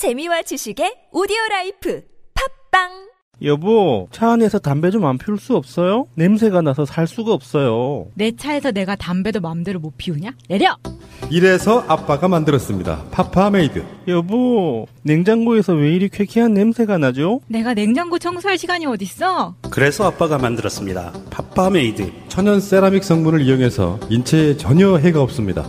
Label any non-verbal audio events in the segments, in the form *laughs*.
재미와 지식의 오디오 라이프 팟빵 여보, 차 안에서 담배 좀 안 피울 수 없어요? 냄새가 나서 살 수가 없어요. 내 차에서 내가 담배도 마음대로 못 피우냐? 내려! 이래서 아빠가 만들었습니다. 파파메이드. 여보, 냉장고에서 왜 이리 쾌쾌한 냄새가 나죠? 내가 냉장고 청소할 시간이 어딨어? 그래서 아빠가 만들었습니다. 파파메이드. 천연 세라믹 성분을 이용해서 인체에 전혀 해가 없습니다.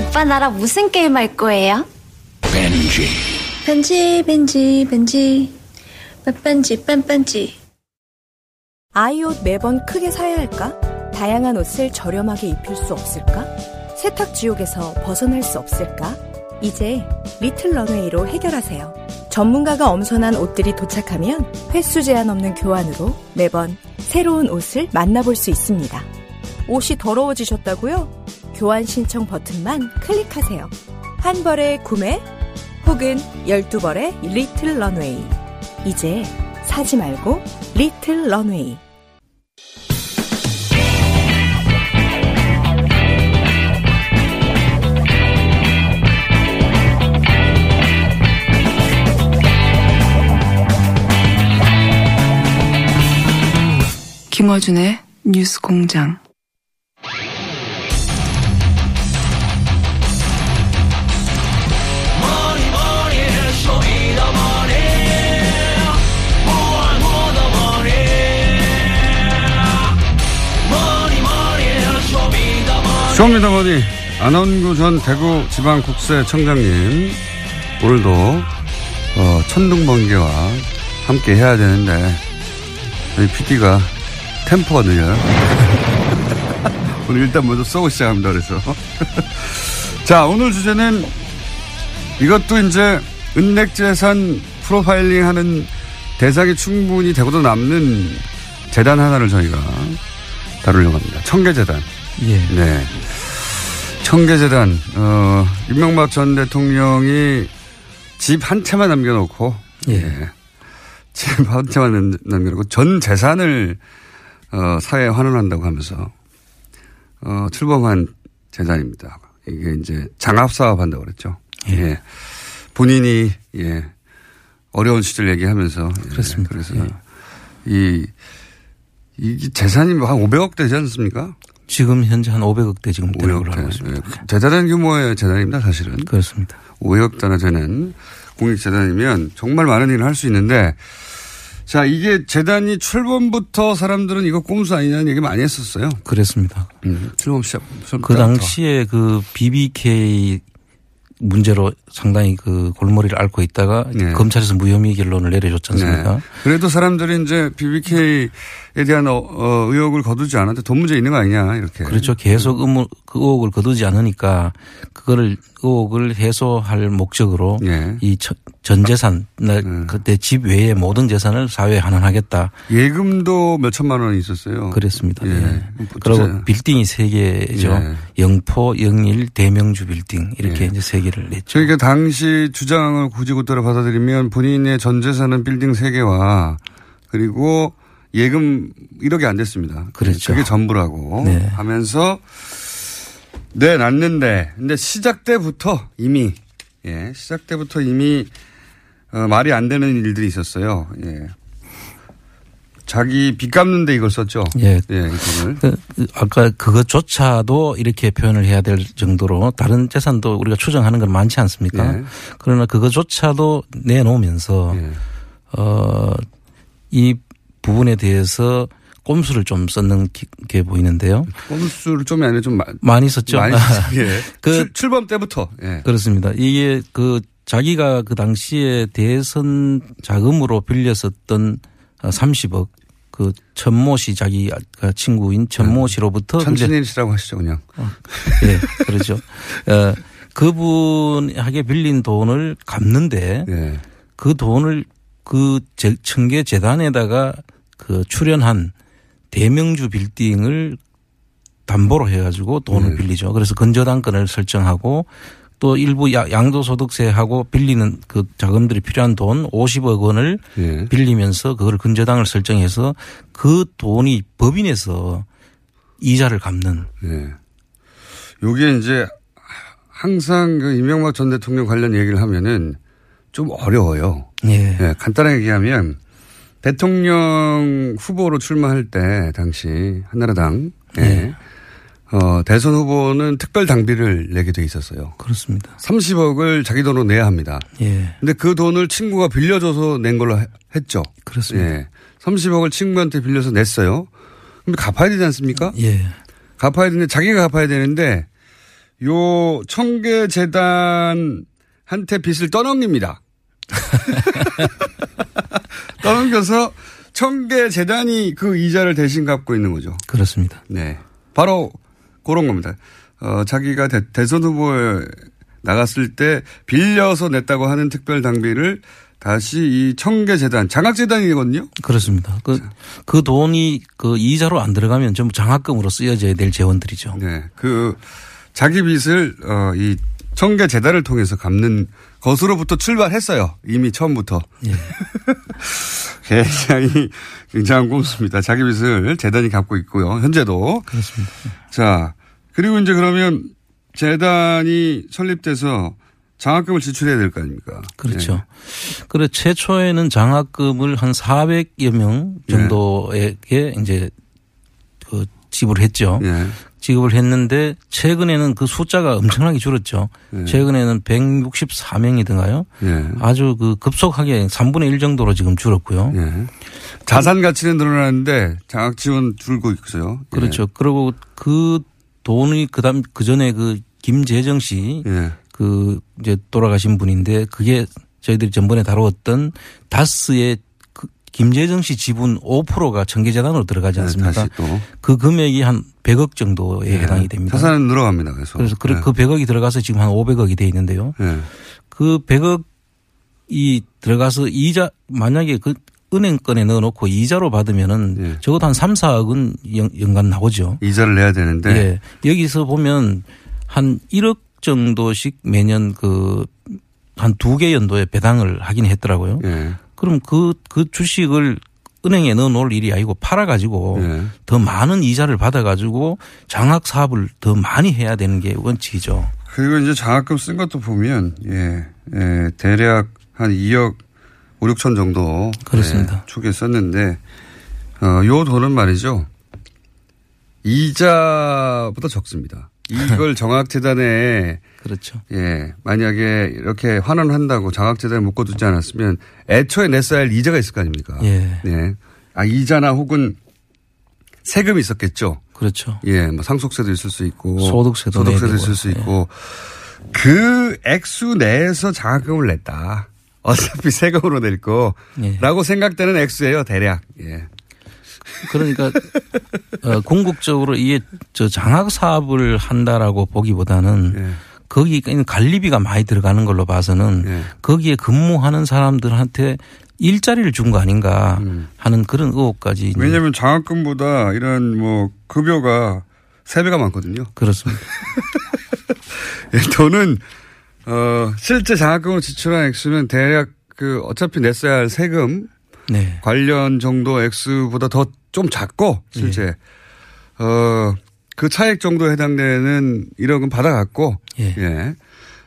오빠 나랑 무슨 게임 할 거예요? 벤지 벤지 벤지 벤지 빼뺀지 빼뺀지 아이 옷 매번 크게 사야 할까? 다양한 옷을 저렴하게 입힐 수 없을까? 세탁 지옥에서 벗어날 수 없을까? 이제 리틀 런웨이로 해결하세요. 전문가가 엄선한 옷들이 도착하면 횟수 제한 없는 교환으로 매번 새로운 옷을 만나볼 수 있습니다. 옷이 더러워지셨다고요? 교환 신청 버튼만 클릭하세요. 한 벌의 구매 혹은 12벌의 리틀 런웨이. 이제 사지 말고 리틀 런웨이. 김어준의 뉴스 공장. 쇼미더머니 안원구 전 대구 지방국세 청장님 오늘도 어, 천둥 번개와 함께 해야 되는데 저희 PD가 템포가 느려요. *laughs* 오늘 일단 먼저 쏘고 시작합니다. 그래서 *laughs* 자 오늘 주제는 이것도 이제 은닉재산 프로파일링하는 대상이 충분히 되고도 남는 재단 하나를 저희가 다루려고 합니다. 청계재단. 예. 네. 청계재단, 어, 윤명박 전 대통령이 집 한 채만 남겨놓고, 예. 집한 채만 남- 남겨놓고 전 재산을, 어, 사회에 환원한다고 하면서, 어, 출범한 재단입니다. 이게 이제 장합사업 한다고 그랬죠. 예. 본인이, 예. 어려운 시절 얘기하면서. 예. 그렇습니다. 그래서 예. 이, 이 재산이 뭐한 500억 되지 않습니까? 지금 현재 한 500억대 지금 되는 걸로 500억 알고 대. 있습니다. 예. 대단한 규모의 재단입니다, 사실은. 그렇습니다. 5억 단위 되는 공익재단이면 정말 많은 일을 할 수 있는데 자, 이게 재단이 출범부터 사람들은 이거 꼼수 아니냐는 얘기 많이 했었어요. 그랬습니다. 음, 출범 시작. 그 당시에 그 BBK 문제로 상당히 그 골머리를 앓고 있다가 네. 검찰에서 무혐의 결론을 내려줬지 않습니까? 네. 그래도 사람들이 이제 BBK에 대한 어, 어, 의혹을 거두지 않았는데 돈 문제 있는 거 아니냐 이렇게. 그렇죠. 계속 의무, 그 의혹을 거두지 않으니까 그거를 의혹을 해소할 목적으로 예. 이 저- 전 재산, 나 그때 집 외의 모든 재산을 사회에 환원하겠다. 예금도 몇 천만 원이 있었어요. 그랬습니다. 예. 예. 진짜- 그리고 빌딩이 세 개죠. 예. 영포, 영일, 대명주 빌딩 이렇게 예. 이제 세 개를 냈죠. 저희가 당시 주장을 굳이고대로 받아들이면 본인의 전 재산은 빌딩 3개와 그리고 예금 1억이 안 됐습니다. 그렇죠. 그게 전부라고 네. 하면서 네, 났는데 근데 시작 때부터 이미 예, 시작 때부터 이미 어, 말이 안 되는 일들이 있었어요. 예. 자기 빚 갚는데 이걸 썼죠. 예. 예, 그 아까 그것조차도 이렇게 표현을 해야 될 정도로 다른 재산도 우리가 추정하는 건 많지 않습니까? 예. 그러나 그것조차도 내놓으면서 예. 어, 이 부분에 대해서 꼼수를 좀 썼는 기- 게 보이는데요. 꼼수를 좀이 아니라 좀 마- 많이 썼죠. 많이 썼어요. *laughs* 예. 그- 출, 출범 때부터. 예. 그렇습니다. 이게 그 자기가 그 당시에 대선 자금으로 빌렸었던 30억 그 천모 씨 자기가 친구인 천모 씨로부터 이제 천친일이라고 하시죠, 그냥. 예, 그렇죠. 어, 그분에게 빌린 돈을 갚는데 예. 그 돈을 그 제- 청계 재단에다가 그 출연한 대명주 빌딩을 담보로 해가지고 돈을 네. 빌리죠. 그래서 건저당권을 설정하고 또 일부 야- 양도소득세하고 빌리는 그 자금들이 필요한 돈 50억 원을 예. 빌리면서 그걸 근저당을 설정해서 그 돈이 법인에서 이자를 갚는 예. 요게 이제 항상 그 이명박 전 대통령 관련 얘기를 하면은 좀 어려워요. 예. 예, 간단하게 얘기하면 대통령 후보로 출마할 때 당시 한나라당 예. 예. 어, 대선 후보는 특별 당비를 내게 돼 있었어요. 그렇습니다. 30억을 자기 돈으로 내야 합니다. 예. 근데 그 돈을 친구가 빌려줘서 낸 걸로 해- 했죠. 그렇습니다. 예. 30억을 친구한테 빌려서 냈어요. 근데 갚아야 되지 않습니까? 예. 갚아야 되는데 자기가 갚아야 되는데 요 청계재단한테 빚을 떠넘깁니다. *laughs* 떠넘겨서 청계 재단이 그 이자를 대신 갚고 있는 거죠. 그렇습니다. 네. 바로 그런 겁니다. 어, 자기가 대, 선 후보에 나갔을 때 빌려서 냈다고 하는 특별 당비를 다시 이 청계재단, 장학재단이거든요. 그렇습니다. 그, 그 돈이 그 이자로 안 들어가면 전부 장학금으로 쓰여져야 될 재원들이죠. 네. 그 자기 빚을 어, 이 청계 재단을 통해서 갚는 것으로부터 출발했어요. 이미 처음부터. 예. *laughs* 굉장히 굉장한 꼼수입니다. 자기 빚을 재단이 갚고 있고요. 현재도. 그렇습니다. 자, 그리고 이제 그러면 재단이 설립돼서 장학금을 지출해야 될 거 아닙니까? 그렇죠. 네. 그래 최초에는 장학금을 한 400여 명 정도에게 이제 그 지불했죠. 예. 지급을 했는데 최근에는 그 숫자가 엄청나게 줄었죠. 예. 최근에는 164명이든가요. 예. 아주 그 급속하게 3분의 1 정도로 지금 줄었고요. 예. 자산 가치는 늘어나는데 장학 지원 줄고 있어요. 예. 그렇죠. 그리고 그 돈이 그다음 그 전에 그 김재정 씨 예. 그 이제 돌아가신 분인데 그게 저희들이 전번에 다루었던 다스의 그 김재정 씨 지분 5%가 청계재단으로 들어가지 네, 않습니까? 또. 그 금액이 한 100억 정도에 예. 해당이 됩니다. 자산은 늘어갑니다. 그래서. 그래서 그, 예. 그 100억이 들어가서 지금 한 500억이 돼 있는데요. 예. 그 100억이 들어가서 이자 만약에 그 은행권에 넣어놓고 이자로 받으면은 예. 적어도 한 3, 4억은 연, 연간 나오죠. 이자를 내야 되는데. 예. 여기서 보면 한 1억 정도씩 매년 그 한 두 개 연도에 배당을 하긴 했더라고요. 예. 그럼 그, 그 주식을 은행에 넣어 놓을 일이 아니고 팔아 가지고 예. 더 많은 이자를 받아 가지고 장학 사업을 더 많이 해야 되는 게 원칙이죠. 그리고 이제 장학금 쓴 것도 보면 예, 예 대략 한 2억 5, 6천 정도 그렇습니다. 예, 축에 썼는데 어, 요 돈은 말이죠. 이자보다 적습니다. 이걸 *laughs* 정학재단에 그렇죠. 예, 만약에 이렇게 환원한다고 장학재단에 묶어두지 않았으면 애초에 냈어야 할 이자가 있을 거 아닙니까? 예. 네. 아, 이자나 혹은 세금이 있었겠죠. 그렇죠. 예, 뭐 상속세도 있을 수 있고 소득세도 소득세도 있을. 수 있고 그 액수 내에서 장학금을 냈다. 어차피 *laughs* 세금으로 낼 예. 거라고 생각되는 액수예요, 대략. 예. 그러니까 어, 궁극적으로 이게 저 장학 사업을 한다라고 보기보다는 예. 거기 관리비가 많이 들어가는 걸로 봐서는 예. 거기에 근무하는 사람들한테 일자리를 준 거 아닌가 하는 그런 의혹까지 음. 왜냐하면 장학금보다 이런 뭐 급여가 세 배가 많거든요. 그렇습니다. *laughs* 예, 돈은 어 실제 장학금으로 지출한 액수는 대략 그 어차피 냈어야 할 세금 네. 관련 정도 액수보다 더 좀 작고 실제 어그 차액 정도에 해당되는 1억은 받아갔고 예. 예.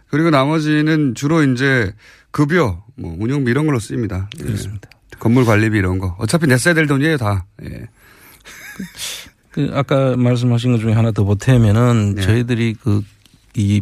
그리고 나머지는 주로 이제 급여 뭐 운영비 이런 걸로 쓰입니다. 예. 그렇습니다. 건물 관리비 이런 거 어차피 냈어야 될 돈이에요 다. 예. 그 아까 말씀하신 것 중에 하나 더 보태면은 네. 저희들이 그 이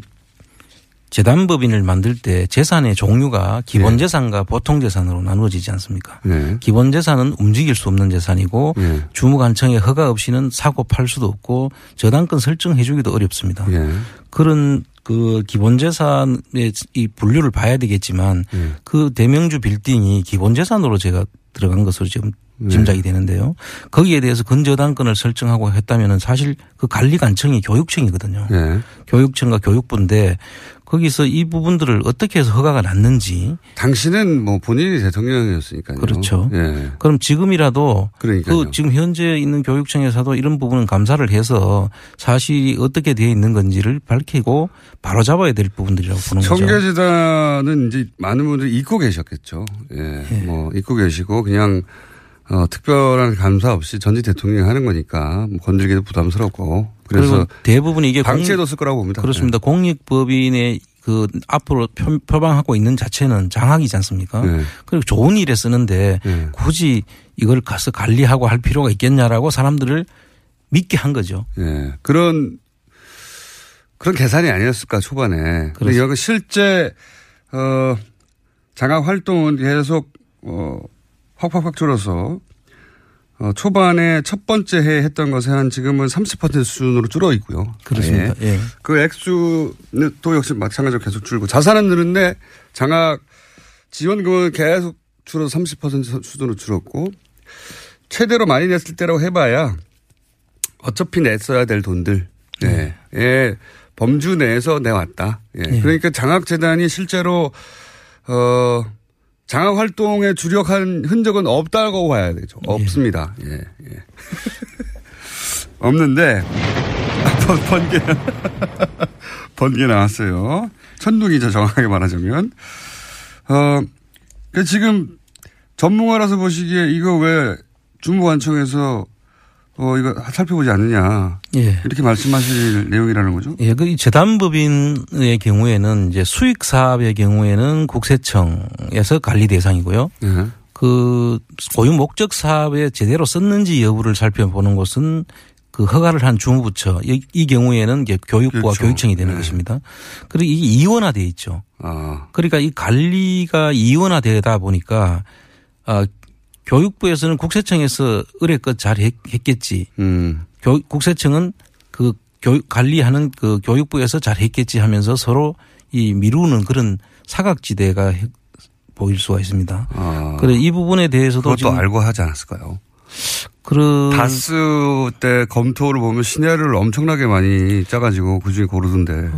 재단법인을 만들 때 재산의 종류가 기본 네. 재산과 보통 재산으로 나누어지지 않습니까? 네. 기본 재산은 움직일 수 없는 재산이고 예. 주무관청의 허가 없이는 사고 팔 수도 없고 저당권 설정해 주기도 어렵습니다. 예. 그런 그 기본 재산의 이 분류를 봐야 되겠지만 예. 그 대명주 빌딩이 기본 재산으로 제가 들어간 것으로 지금 네. 짐작이 되는데요. 거기에 대해서 근저당권을 설정하고 했다면은 사실 그 관리관청이 교육청이거든요. 예. 교육청과 교육부인데 거기서 이 부분들을 어떻게 해서 허가가 났는지 당신은 뭐 본인이 대통령이었으니까요. 그렇죠. 예. 그럼 지금이라도 그러니까요. 그 지금 현재 있는 교육청에서도 이런 부분은 감사를 해서 사실이 어떻게 되어 있는 건지를 밝히고 바로 잡아야 될 부분들이라고 보는 거죠. 청계재단은 이제 많은 분들이 잊고 계셨겠죠. 예. 뭐 잊고 계시고 그냥 어, 특별한 감사 없이 전직 대통령이 하는 거니까 뭐 건들기도 부담스럽고 그래서 대부분 이게 방치해뒀을 거라고 봅니다. 그렇습니다. 공익법인의 그 앞으로 표- 표방하고 있는 자체는 장학이지 않습니까? 네. 그리고 좋은 일에 쓰는데 네. 굳이 이걸 가서 관리하고 할 필요가 있겠냐라고 사람들을 믿게 한 거죠. 예. 그런 그런 계산이 아니었을까 초반에. 그렇습니다. 여기 실제 어 장학 활동은 계속 어 확확확 줄어서 어 초반에 첫 번째 해 했던 것에 한 지금은 30% 수준으로 줄어 있고요. 그렇습니다. 예. 예. 그 액수는 또 역시 마찬가지로 계속 줄고 자산은 늘는데 장학 지원금은 계속 줄어서 30% 수준으로 줄었고 최대로 많이 냈을 때라고 해봐야 어차피 냈어야 될 돈들 예. 예. 범주 내에서 내왔다. 예. 예. 그러니까 장학재단이 실제로 어 장학 활동에 주력한 흔적은 없다고 봐야 되죠. 없습니다. 예. 예. *laughs* 없는데 아, 번, 번개 *laughs* 번개 나왔어요. 천둥이죠 정확하게 말하자면. 어, 그 지금 전문가라서 보시기에 이거 왜 주무관청에서 어 이거 살펴보지 않느냐 예. 이렇게 말씀하실 내용이라는 거죠. 예, 그 재단법인의 경우에는 이제 수익 사업의 경우에는 국세청에서 관리 대상이고요. 예. 그 고유 목적 사업에 제대로 썼는지 여부를 살펴보는 것은 그 허가를 한 주무부처 이, 이 경우에는 이제 교육부와 그렇죠. 교육청이 되는 네. 것입니다. 그리고 이게 이원화돼 있죠. 아, 그러니까 이 관리가 이원화되다 보니까 아 교육부에서는 국세청에서 의뢰껏 잘 했, 했겠지. 음, 교, 국세청은 그 교육 관리하는 그 교육부에서 잘 했겠지 하면서 서로 이 미루는 그런 사각지대가 해- 보일 수가 있습니다. 아. 그래 이 부분에 대해서도 그것도 알고 하지 않았을까요? 그런 다스 때 검토를 보면 시나리오를 엄청나게 많이 짜가지고 그중에 고르던데.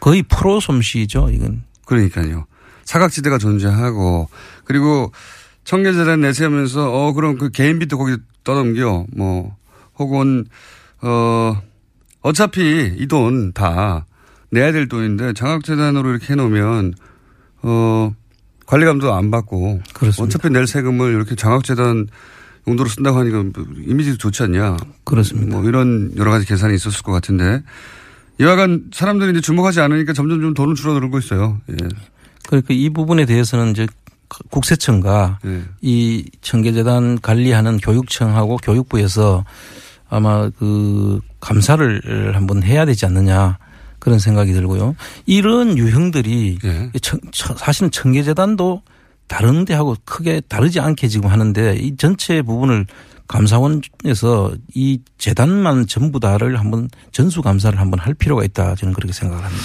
거의 프로 솜씨죠 이건. 그러니까요. 사각지대가 존재하고 그리고 청계재단 내세우면서 어 그럼 그 개인비도 거기 떠넘겨 뭐 혹은 어 어차피 이 돈 다 내야 될 돈인데 장학재단으로 이렇게 해놓으면 어 관리감도 안 받고 그렇습니다. 어차피 낼 세금을 이렇게 장학재단 용도로 쓴다고 하니까 뭐 이미지도 좋지 않냐. 그렇습니다. 뭐 이런 여러 가지 계산이 있었을 것 같은데 이와간 사람들이 이제 주목하지 않으니까 점점 좀 돈은 줄어들고 있어요. 예. 그러니까 이 부분에 대해서는 이제 국세청과 예. 이 청계재단 관리하는 교육청하고 교육부에서 아마 그 감사를 한번 해야 되지 않느냐 그런 생각이 들고요. 이런 유형들이 예. 청- 청- 사실은 청계재단도 다른 데하고 크게 다르지 않게 지금 하는데 이 전체 부분을 감사원에서 이 재단만 전부 다를 한번 전수 감사를 한번 할 필요가 있다 저는 그렇게 생각을 합니다.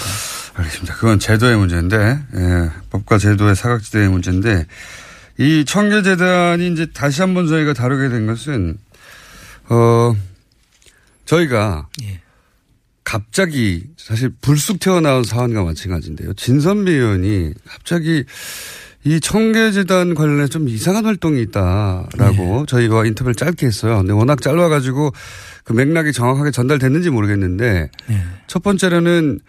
알겠습니다. 그건 제도의 문제인데, 예, 법과 제도의 사각지대의 문제인데, 이 청계재단이 이제 다시 한번 저희가 다루게 된 것은, 어, 저희가 예. 갑자기 사실 불쑥 튀어나온 사안과 마찬가지인데요. 진선미 의원이 갑자기 이 청계재단 관련해 좀 이상한 활동이 있다라고 저희와 인터뷰를 짧게 했어요. 근데 워낙 짧아가지고 그 맥락이 정확하게 전달됐는지 모르겠는데 예. 첫 번째로는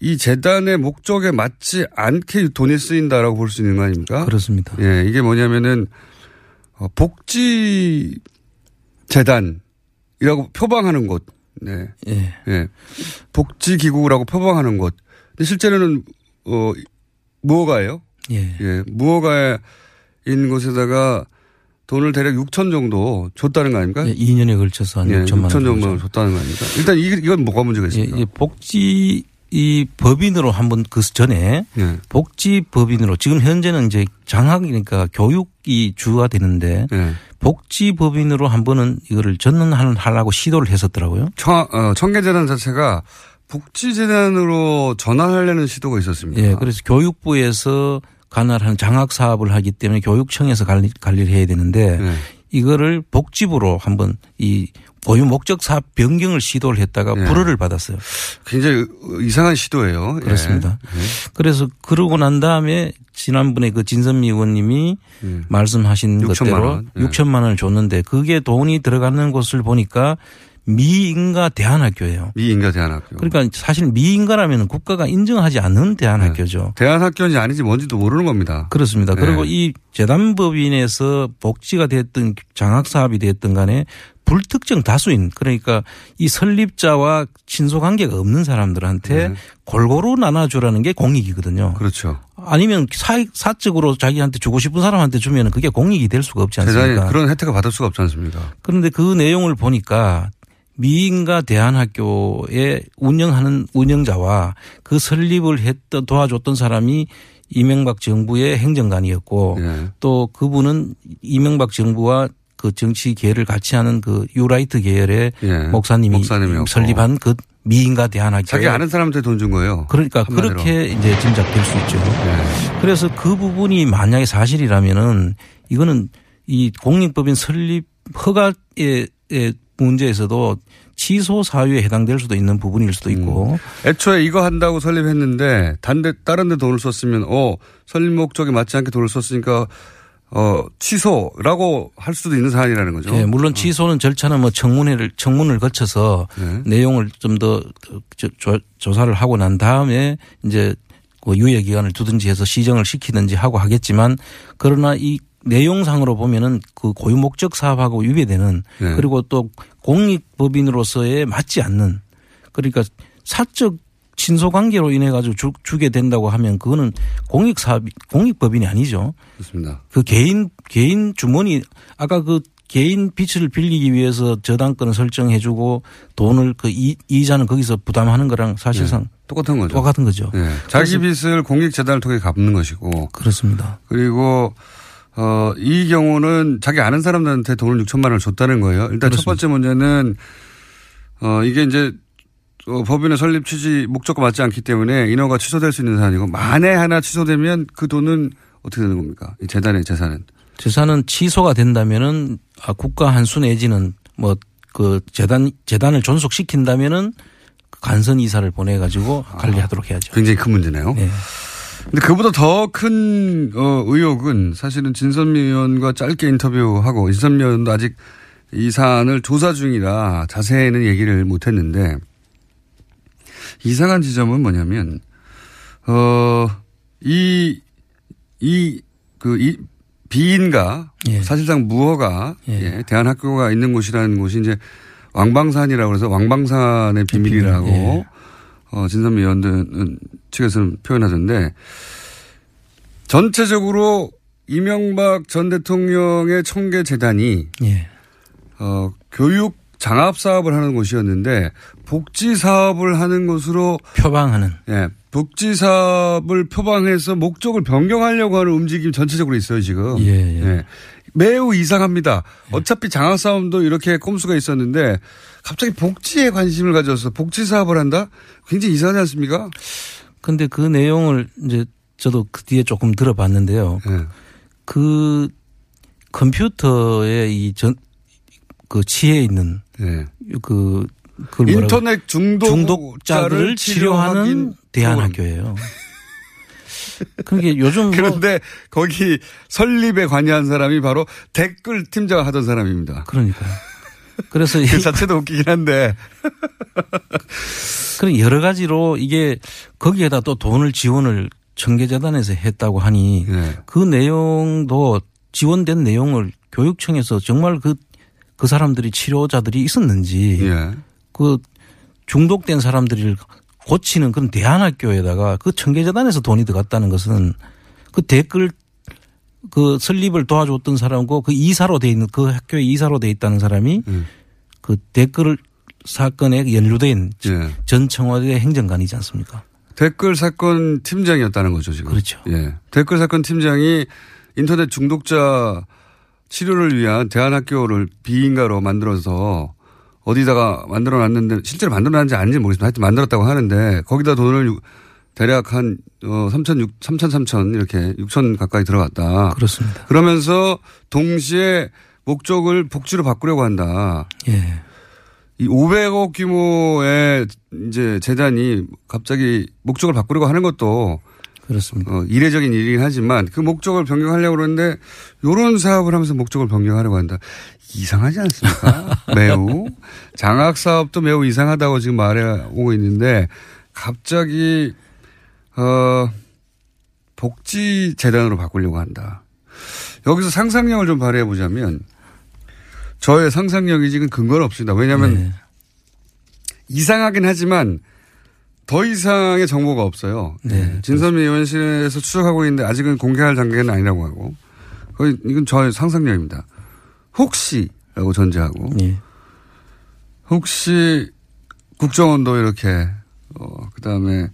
이 재단의 목적에 맞지 않게 돈이 쓰인다라고 볼 수 있는 거 아닙니까? 그렇습니다. 예, 이게 뭐냐면은 어, 복지 재단이라고 표방하는 곳. 네. 예. 예. 복지 기구라고 표방하는 곳. 근데 실제로는 어 무허가예요. 예. 예. 무허가에 있는 곳에다가 돈을 대략 6천 정도 줬다는 거 아닙니까? 예, 2년에 걸쳐서 한 예, 6천만 원 6천 정도. 줬다는 거 아닙니까? 일단 이, 이건 뭐가 문제가 예, 있습니까? 예, 복지 이 법인으로 한번 그 전에 예. 복지 법인으로 지금 현재는 이제 장학이니까 교육이 주가 되는데 예. 복지 법인으로 한 번은 이거를 전환하려고 시도를 했었더라고요. 청, 어, 청계재단 자체가 복지재단으로 전환하려는 시도가 있었습니다. 예, 그래서 교육부에서 관할하는 장학 사업을 하기 때문에 교육청에서 관리, 관리를 해야 되는데 예. 이거를 복지부로 한번 이 고유 목적 사업 변경을 시도를 했다가 예. 불허를 받았어요. 굉장히 이상한 시도예요. 예. 그렇습니다. 예. 그래서 그러고 난 다음에 지난번에 그 진선미 의원님이 음. 말씀하신 6천만 것대로 원. 예. 6천만 원을 줬는데 그게 돈이 들어가는 곳을 보니까 미인가 대안학교예요. 미인가 대안학교. 그러니까 사실 미인가라면 국가가 인정하지 않는 대안학교죠. 대안학교인지 아닌지 뭔지도 모르는 겁니다. 그렇습니다. 네. 그리고 이 재단법인에서 복지가 됐든 장학사업이 됐든 간에 불특정 다수인 그러니까 이 설립자와 친소 관계가 없는 사람들한테 네. 골고루 나눠주라는 게 공익이거든요. 그렇죠. 아니면 사, 사적으로 자기한테 주고 싶은 사람한테 주면 그게 공익이 될 수가 없지 않습니까? 그런 혜택을 받을 수가 없지 않습니까? 그런데 그 내용을 보니까 미인가 대안학교에 운영하는 운영자와 그 설립을 했던 도와줬던 사람이 이명박 정부의 행정관이었고 예. 또 그분은 이명박 정부와 그 정치 계열을 같이 하는 그 유라이트 계열의 예. 목사님이 목사님이었고. 설립한 그 미인가 대안학교 자기 아는 사람한테 돈 준 거예요. 그러니까 한마디로. 그렇게 이제 짐작될 수 있죠. 예. 그래서 그 부분이 만약에 사실이라면은 이거는 이 공익법인 설립 허가의 의 문제에서도 취소 사유에 해당될 수도 있는 부분일 수도 있고 애초에 이거 한다고 설립했는데 단데 다른 데 돈을 썼으면 어 설립 목적에 맞지 않게 돈을 썼으니까 어 취소라고 할 수도 있는 사안이라는 거죠. 예, 물론 취소는 절차는 뭐 청문회를 청문을 거쳐서 네. 내용을 좀 더 조사를 하고 난 다음에 이제 그 유예 기간을 두든지 해서 시정을 시키든지 하고 하겠지만 그러나 이 내용상으로 보면은 그 고유 목적 사업하고 위배되는 네. 그리고 또 공익법인으로서의 맞지 않는 그러니까 사적 친소 관계로 인해 가지고 주, 주게 된다고 하면 그거는 공익 사업 공익법인이 아니죠. 그렇습니다. 그 개인 개인 주머니 아까 그 개인 빚을 빌리기 위해서 저당권을 설정해 주고 돈을 그 이, 이자는 거기서 부담하는 거랑 사실상 똑같은 거죠. 똑같은 거죠. 예. 자기 빚을 공익재단을 통해 갚는 것이고 그렇습니다. 그리고 어, 이 경우는 자기 아는 사람들한테 돈을 6천만 원을 줬다는 거예요. 일단 첫 번째 문제는 어, 이게 이제 어, 법인의 설립 취지 목적과 맞지 않기 때문에 인허가 취소될 수 있는 사안이고 만에 하나 취소되면 그 돈은 어떻게 되는 겁니까? 이 재단의 재산은. 재산은 취소가 된다면은 아, 국가 한수 내지는 뭐 그 재단 재단을 존속시킨다면은 그 간선 이사를 보내 가지고 관리하도록 해야죠. 굉장히 큰 문제네요. 네. 근데 그보다 더큰 어, 의혹은 사실은 진선미 의원과 짧게 인터뷰하고 진선미 의원도 아직 이 사안을 조사 중이라 자세히는 얘기를 못했는데 이상한 지점은 뭐냐면 어이 이그이 비인가 예. 사실상 무허가 예. 예, 대한학교가 있는 곳이라는 곳이 이제 왕방산이라고 해서 왕방산의 비밀이라고 예. 어, 진선미 의원들은 측에서는 표현하던데 전체적으로 이명박 전 대통령의 청계 재단이 예. 어, 교육 장합 사업을 하는 곳이었는데 복지 사업을 하는 곳으로 표방하는 예, 복지 사업을 표방해서 목적을 변경하려고 하는 움직임 전체적으로 있어요 지금. 예, 예. 매우 이상합니다. 어차피 장학 사업도 이렇게 꼼수가 있었는데 갑자기 복지에 관심을 가져서 복지 사업을 한다? 굉장히 이상하지 않습니까? 근데 그 내용을 이제 저도 그 뒤에 조금 들어봤는데요. 예. 그 컴퓨터에 이전 그 치해 있는 예. 그 인터넷 중독 중독자들을 치료하는 대안학교예요. *laughs* 그게 요즘 뭐 그런데 거기 설립에 관여한 사람이 바로 댓글 팀장 하던 사람입니다. 그러니까요. 그래서 그 자체도 웃기긴 한데 *laughs* 그런 여러 가지로 이게 거기에다 또 돈을 지원을 청계재단에서 했다고 하니 네. 그 내용도 지원된 내용을 교육청에서 정말 그, 그 사람들이 치료자들이 있었는지 예. 그 중독된 사람들을 고치는 그런 대안학교에다가 그 청계재단에서 돈이 들어갔다는 것은 그 댓글 그 설립을 도와줬던 사람고 그 이사로 돼 있는 그 학교에 이사로 돼 있다는 사람이 음. 그 댓글 사건에 연루된 예. 전 청와대 행정관이지 않습니까? 댓글 사건 팀장이었다는 거죠, 지금. 그렇죠. 예. 댓글 사건 팀장이 인터넷 중독자 치료를 위한 대안학교를 비인가로 만들어서 어디다가 만들어 놨는데 실제로 만들어 놨는지 아닌지 모르겠지만 하여튼 만들었다고 하는데 거기다 돈을 유- 대략 한, 어, 3천, 6, 3천, 3천 이렇게 6천 가까이 들어갔다. 그렇습니다. 그러면서 동시에 목적을 복지로 바꾸려고 한다. 예. 이 500억 규모의 이제 재단이 갑자기 목적을 바꾸려고 하는 것도 그렇습니다. 어, 이례적인 일이긴 하지만 그 목적을 변경하려고 그러는데 요런 사업을 하면서 목적을 변경하려고 한다. 이상하지 않습니까? *laughs* 매우. 장학 사업도 매우 이상하다고 지금 말해 오고 있는데 갑자기 어 복지 재단으로 바꾸려고 한다. 여기서 상상력을 좀 발휘해 보자면 저의 상상력이 지금 근거는 없습니다. 왜냐하면 네. 이상하긴 하지만 더 이상의 정보가 없어요. 네, 진선미 의원실에서 추적하고 있는데 아직은 공개할 단계는 아니라고 하고 거의 이건 저의 상상력입니다. 혹시라고 전제하고 예. 혹시 국정원도 이렇게 어 그다음에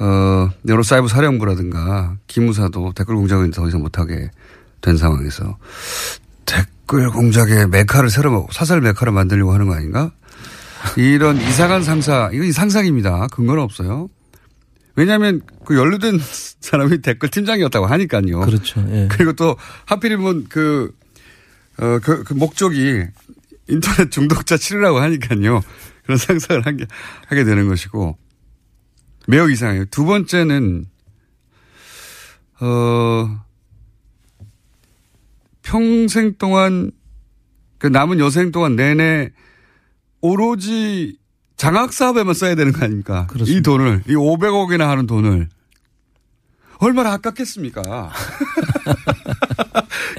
어 여러 사이버 사령부라든가 기무사도 댓글 공작을 더 이상 못하게 된 상황에서 댓글 공작의 메카를 새로 사설 메카를 만들려고 하는 거 아닌가? 이런 이상한 상사 이건 상상입니다. 근거는 없어요. 왜냐하면 그 연루된 *laughs* 사람이 댓글 팀장이었다고 하니까요. 그렇죠. 예. 그리고 또 하필이면 그, 어, 그, 그 목적이 인터넷 중독자 치료라고 하니까요. 그런 *laughs* 상상을 하게, 하게 되는 것이고 매우 이상해요. 두 번째는, 어, 평생 동안 그 남은 여생 동안 내내 오로지 장학 사업에만 써야 되는 거 아닙니까? 그렇습니다. 이 돈을, 이 500억이나 하는 돈을 얼마나 아깝겠습니까? *laughs*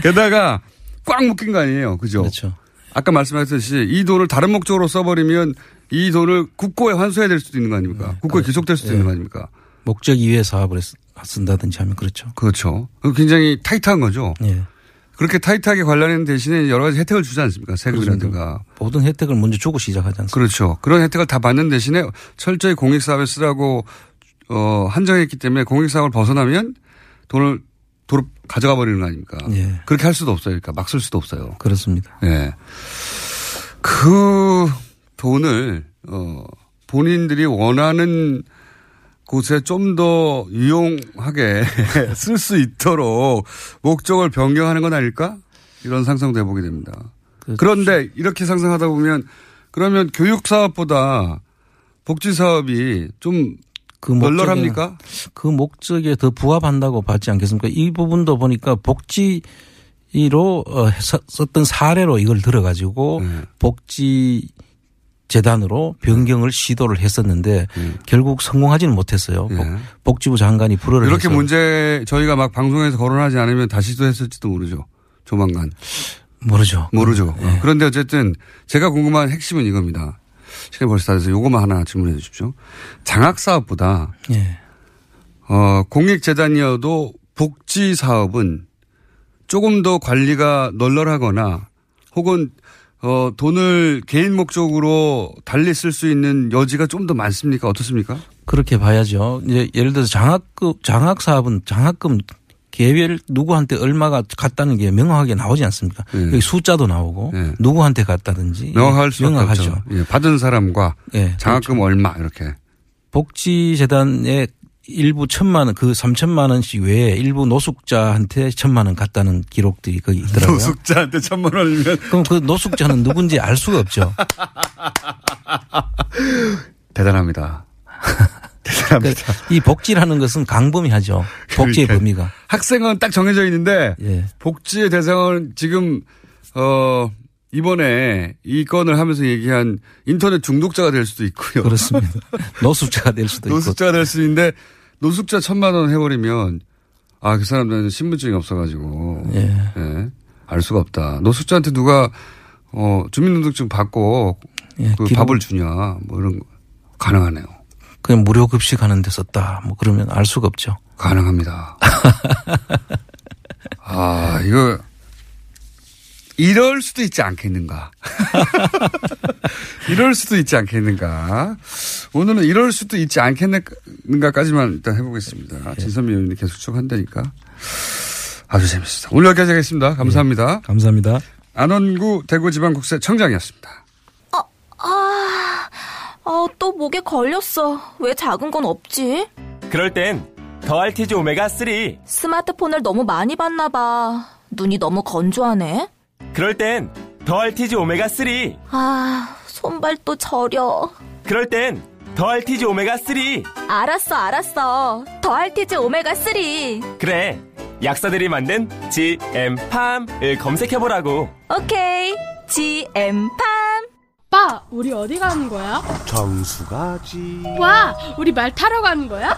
게다가 꽉 묶인 거 아니에요. 그죠? 그렇죠. 아까 말씀하셨듯이 이 돈을 다른 목적으로 써버리면 이 돈을 국고에 환수해야 될 수도 있는 거 아닙니까? 국고에 기속될 수도 예. 있는 거 아닙니까? 목적 이외의 사업을 했- 쓴다든지 하면 그렇죠. 그렇죠. 굉장히 타이트한 거죠. 예. 그렇게 타이트하게 관련된 대신에 여러 가지 혜택을 주지 않습니까? 세금이라든가. 모든 혜택을 먼저 주고 시작하지 않습니까? 그렇죠. 그런 혜택을 다 받는 대신에 철저히 공익사업에 쓰라고 어, 한정했기 때문에 공익사업을 벗어나면 돈을 도로 가져가 버리는 거 아닙니까? 예. 그렇게 할 수도 없어요. 그러니까 막 쓸 수도 없어요. 그렇습니다. 예. 그 돈을 어 본인들이 원하는 곳에 좀 더 유용하게 *laughs* 쓸 수 있도록 목적을 변경하는 건 아닐까? 이런 상상도 해보게 됩니다. 그렇죠. 그런데 이렇게 상상하다 보면 그러면 교육 사업보다 복지 사업이 좀 그 널널합니까? 그 목적에 더 부합한다고 봤지 않겠습니까? 이 부분도 보니까 복지로 어, 해서 썼던 사례로 이걸 들어가지고 네. 복지 재단으로 변경을 시도를 했었는데 결국 성공하지는 못했어요. 복- 예. 복지부 장관이 불허를 이렇게 해서 문제 저희가 막 방송에서 거론하지 않으면 다시 또 했을지도 모르죠. 조만간. 모르죠. 모르죠. 예. 그런데 어쨌든 제가 궁금한 핵심은 이겁니다. 시간이 벌써 다 돼서 요것만 하나 질문해 주십시오. 장학 사업보다 예. 어, 공익재단이어도 복지 사업은 조금 더 관리가 널널하거나 혹은 어, 돈을 개인 목적으로 달리 쓸 수 있는 여지가 좀 더 많습니까? 어떻습니까? 그렇게 봐야죠. 이제 예를 들어서 장학금 장학 사업은 장학금 개별 누구한테 얼마가 갔다는 게 명확하게 나오지 않습니까? 예. 여기 숫자도 나오고 예. 누구한테 갔다든지 명확할 수밖에 명확하죠. 예, 받은 사람과 예. 장학금 얼마 이렇게. 복지재단에 일부 천만 원, 그 삼천만 원씩 외에 일부 노숙자한테 천만 원 갔다는 기록들이 거기 있더라고요. 노숙자한테 천만 원이면 그럼 그 노숙자는 누군지 알 수가 없죠. *laughs* 대단합니다. *laughs* 대단합니다. 그러니까 이 복지라는 것은 강범위하죠. 복지의 그러니까. 범위가. 학생은 딱 정해져 있는데 예. 복지의 대상은 지금 어 이번에 이 건을 하면서 얘기한 인터넷 중독자가 될 수도 있고요. 그렇습니다. *laughs* 노숙자가 될 수도 있고. 노숙자가 될 수 있는데 노숙자 천만 원 해버리면 아 그 사람들은 신분증이 없어가지고 예. 예, 알 수가 없다. 노숙자한테 누가 어 주민등록증 받고 예, 그 기록- 밥을 주냐 뭐 이런 거 가능하네요. 그냥 무료 급식 하는 데 썼다. 뭐 그러면 알 수가 없죠. 가능합니다. *laughs* 아, 이거, 이럴 수도 있지 않겠는가. *laughs* 이럴 수도 있지 않겠는가. 오늘은 이럴 수도 있지 않겠는가까지만 일단 해보겠습니다. 진선미 의원이 계속 추천한다니까. 아주 재밌습니다. 오늘 여기까지 하겠습니다. 감사합니다. 감사합니다. 안원구 대구지방국세 청장이었습니다. 아, 아, 또 목에 걸렸어. 왜 작은 건 없지? 그럴 땐 더알티지 오메가 3. 스마트폰을 너무 많이 봤나 봐. 눈이 너무 건조하네. 그럴 땐 더알티지 오메가 3. 아, 손발도 저려. 그럴 땐 더알티지 오메가 3. 알았어, 알았어. 더알티지 오메가 3. 그래. 약사들이 만든 GM팜을 검색해보라고. 오케이. GM팜. 오빠, 우리 어디 가는 거야? 정수 가지. 와, 우리 말 타러 가는 거야?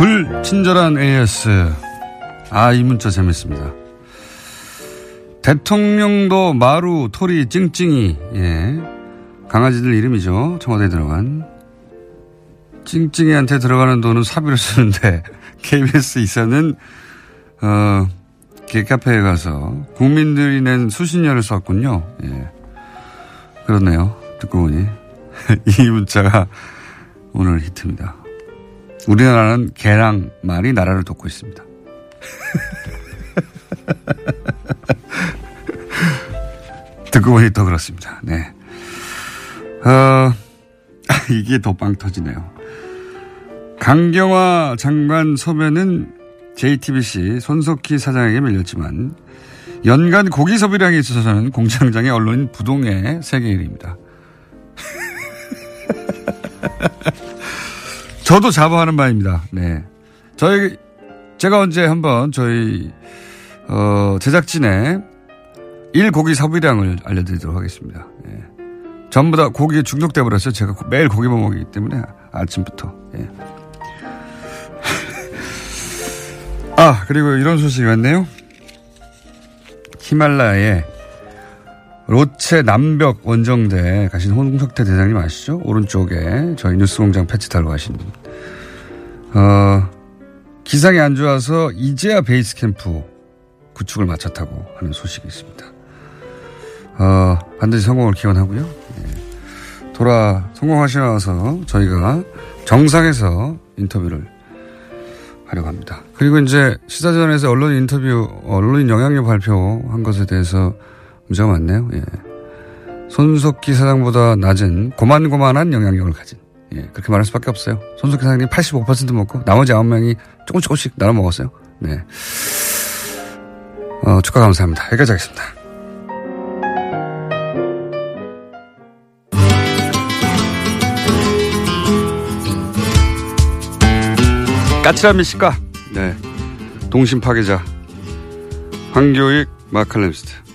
불친절한 AS. 아, 이 문자 재밌습니다. 대통령도 마루, 토리, 찡찡이, 예. 강아지들 이름이죠. 청와대에 들어간. 찡찡이한테 들어가는 돈은 사비로 쓰는데, *laughs* KBS 이사는, 어, 개카페에 가서 국민들이 낸 수신료를 썼군요. 예. 그렇네요. 듣고 보니. *laughs* 이 문자가 오늘 히트입니다. 우리나라는 개랑 말이 나라를 돕고 있습니다. *laughs* 듣고 보니 더 그렇습니다. 네. 어, *laughs* 이게 더 빵 터지네요. 강경화 장관 섭외는 JTBC 손석희 사장에게 밀렸지만 연간 고기 소비량에 있어서는 공장장의 언론인 부동의 세계 1위입니다. *laughs* 저도 자부하는 바입니다. 네. 저희, 제가 언제 한번 저희, 어, 제작진의 일 고기 소비량을 알려드리도록 하겠습니다. 예. 전부 다 고기에 중독돼 버렸어요. 제가 매일 고기만 먹기 때문에 아침부터. 예. *laughs* 아, 그리고 이런 소식이 왔네요. 히말라야에 로체 남벽 원정대 가신 홍석태 대장님 아시죠? 오른쪽에 저희 뉴스공장 패치 달고 가신 어, 기상이 안 좋아서 이제야 베이스 캠프 구축을 마쳤다고 하는 소식이 있습니다. 어, 반드시 성공을 기원하고요. 예. 돌아 성공하시면서 저희가 정상에서 인터뷰를 하려고 합니다. 그리고 이제 시사전에서 언론 인터뷰, 언론인 영향력 발표한 것에 대해서 문제가 많네요. 예. 손석희 사장보다 낮은 고만고만한 영향력을 가진 예, 그렇게 말할 수밖에 없어요. 손석희 사장님 85% 먹고 나머지 9명이 조금 조금씩 나눠 먹었어요. 네. 어, 축하 감사합니다. 여기까지 하겠습니다. 까칠한 미식가 네. 동심 파괴자 황교익 마칼렘스트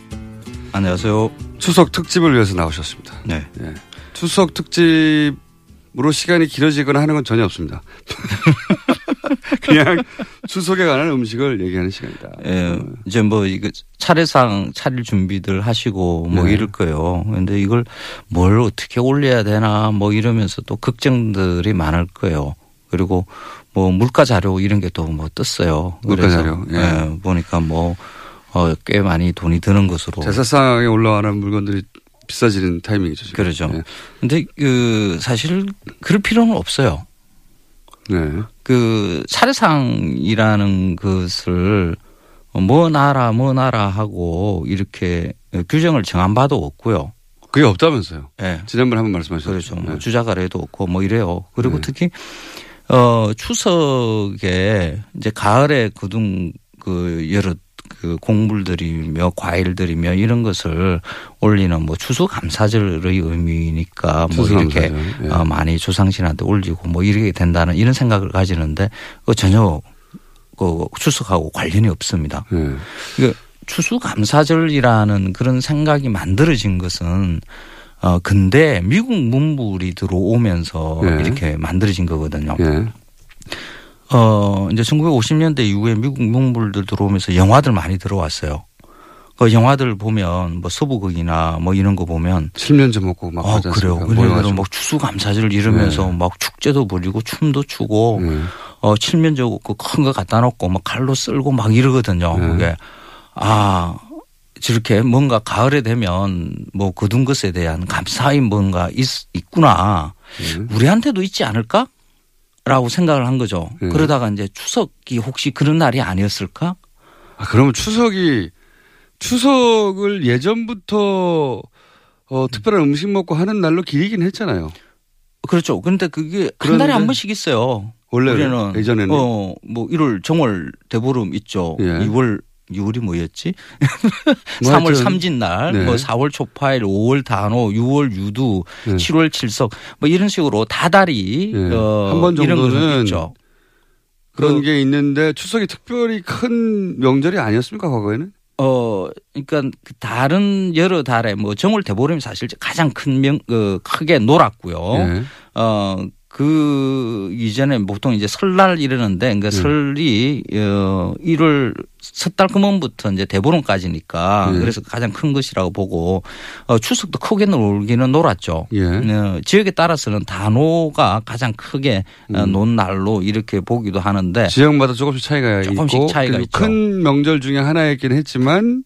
안녕하세요. 추석 특집을 위해서 나오셨습니다. 네. 네. 추석 특집으로 시간이 길어지거나 하는 건 전혀 없습니다. *laughs* 그냥 추석에 관한 음식을 얘기하는 시간이다. 예, 이제 뭐 이거 차례상 차릴 준비들 하시고 뭐 네. 이럴 거예요. 근데 이걸 뭘 어떻게 올려야 되나 뭐 이러면서 또 걱정들이 많을 거예요. 그리고 뭐 물가 자료 이런 게 또 뭐 떴어요. 물가 자료, 예. 예, 보니까 뭐 어, 꽤 많이 돈이 드는 것으로. 제사상에 올라가는 물건들이 비싸지는 타이밍이죠. 지금. 그렇죠. 네. 근데 그 사실 그럴 필요는 없어요. 네. 그 차례상이라는 것을 뭐 나라 뭐 나라 하고 이렇게 규정을 정한 바도 없고요. 그게 없다면서요. 예. 지난번에 한번 말씀하셨죠. 그렇죠. 뭐 네. 주자가래도 없고 뭐 이래요. 그리고 네. 특히 어 추석에 이제 가을에 그둥 그 여러 그 곡물들이며 과일들이며 이런 것을 올리는 뭐 추수감사절의 의미니까 뭐 이렇게 추수감사절, 예. 어, 많이 조상신한테 올리고 뭐 이렇게 된다는 이런 생각을 가지는데 그 전혀 그 추석하고 관련이 없습니다. 네. 그 추수감사절이라는 그런 생각이 만들어진 것은 어 근데 미국 문물이 들어오면서 예. 이렇게 만들어진 거거든요. 예. 어 이제 1950년대 이후에 미국 문물들 들어오면서 영화들 많이 들어왔어요. 그 영화들 보면 뭐 서부극이나 뭐 이런 거 보면 7년째 먹고 막 아, 그래요. 않습니까? 그래서. 막 추수감사절 이러면서 네. 막 축제도 부리고 춤도 추고 네. 어, 칠면조 그큰 거 갖다 놓고 막 칼로 쓸고 막 이러거든요. 네. 그게 아 저렇게 뭔가 가을에 되면 뭐 거둔 것에 대한 감사의 뭔가 있, 있구나. 네. 우리한테도 있지 않을까? 라고 생각을 한 거죠. 네. 그러다가 이제 추석이 혹시 그런 날이 아니었을까? 아, 그러면 추석이 추석을 예전부터 어, 특별한 음식 먹고 하는 날로 기리긴 했잖아요. 그렇죠. 그런데 그게 한 달에 한 번씩 있어요. 원래는? 예전에는? 어, 뭐 1월 정월 대보름 있죠. 예. 2월 2월이 뭐였지? *laughs* 뭐 3월 하여튼, 삼진날, 네. 뭐 4월 초파일, 5월 단오, 6월 유두, 네. 7월 칠석, 뭐 이런 식으로 다달이 예. 어, 한번 이런 것은 정도는 있죠. 그런 그- 게 있는데 추석이 특별히 큰 명절이 아니었습니까 과거에는? 어, 그러니까 그 다른 여러 달에 뭐 정월 대보름이 사실 가장 큰 명, 그 크게 놀았고요. 예. 어, 그 이전에 보통 이제 설날 이러는데 그러니까 네. 설이 어 1월 섣달 금원부터 이제 대보름까지니까 네. 그래서 가장 큰 것이라고 보고 어 추석도 크게 놀기는 놀았죠. 예. 어, 지역에 따라서는 단오가 가장 크게 어, 음. 논 날로 이렇게 보기도 하는데 지역마다 조금씩 차이가 조금씩 있고 차이가 있죠. 큰 명절 중에 하나였긴 했지만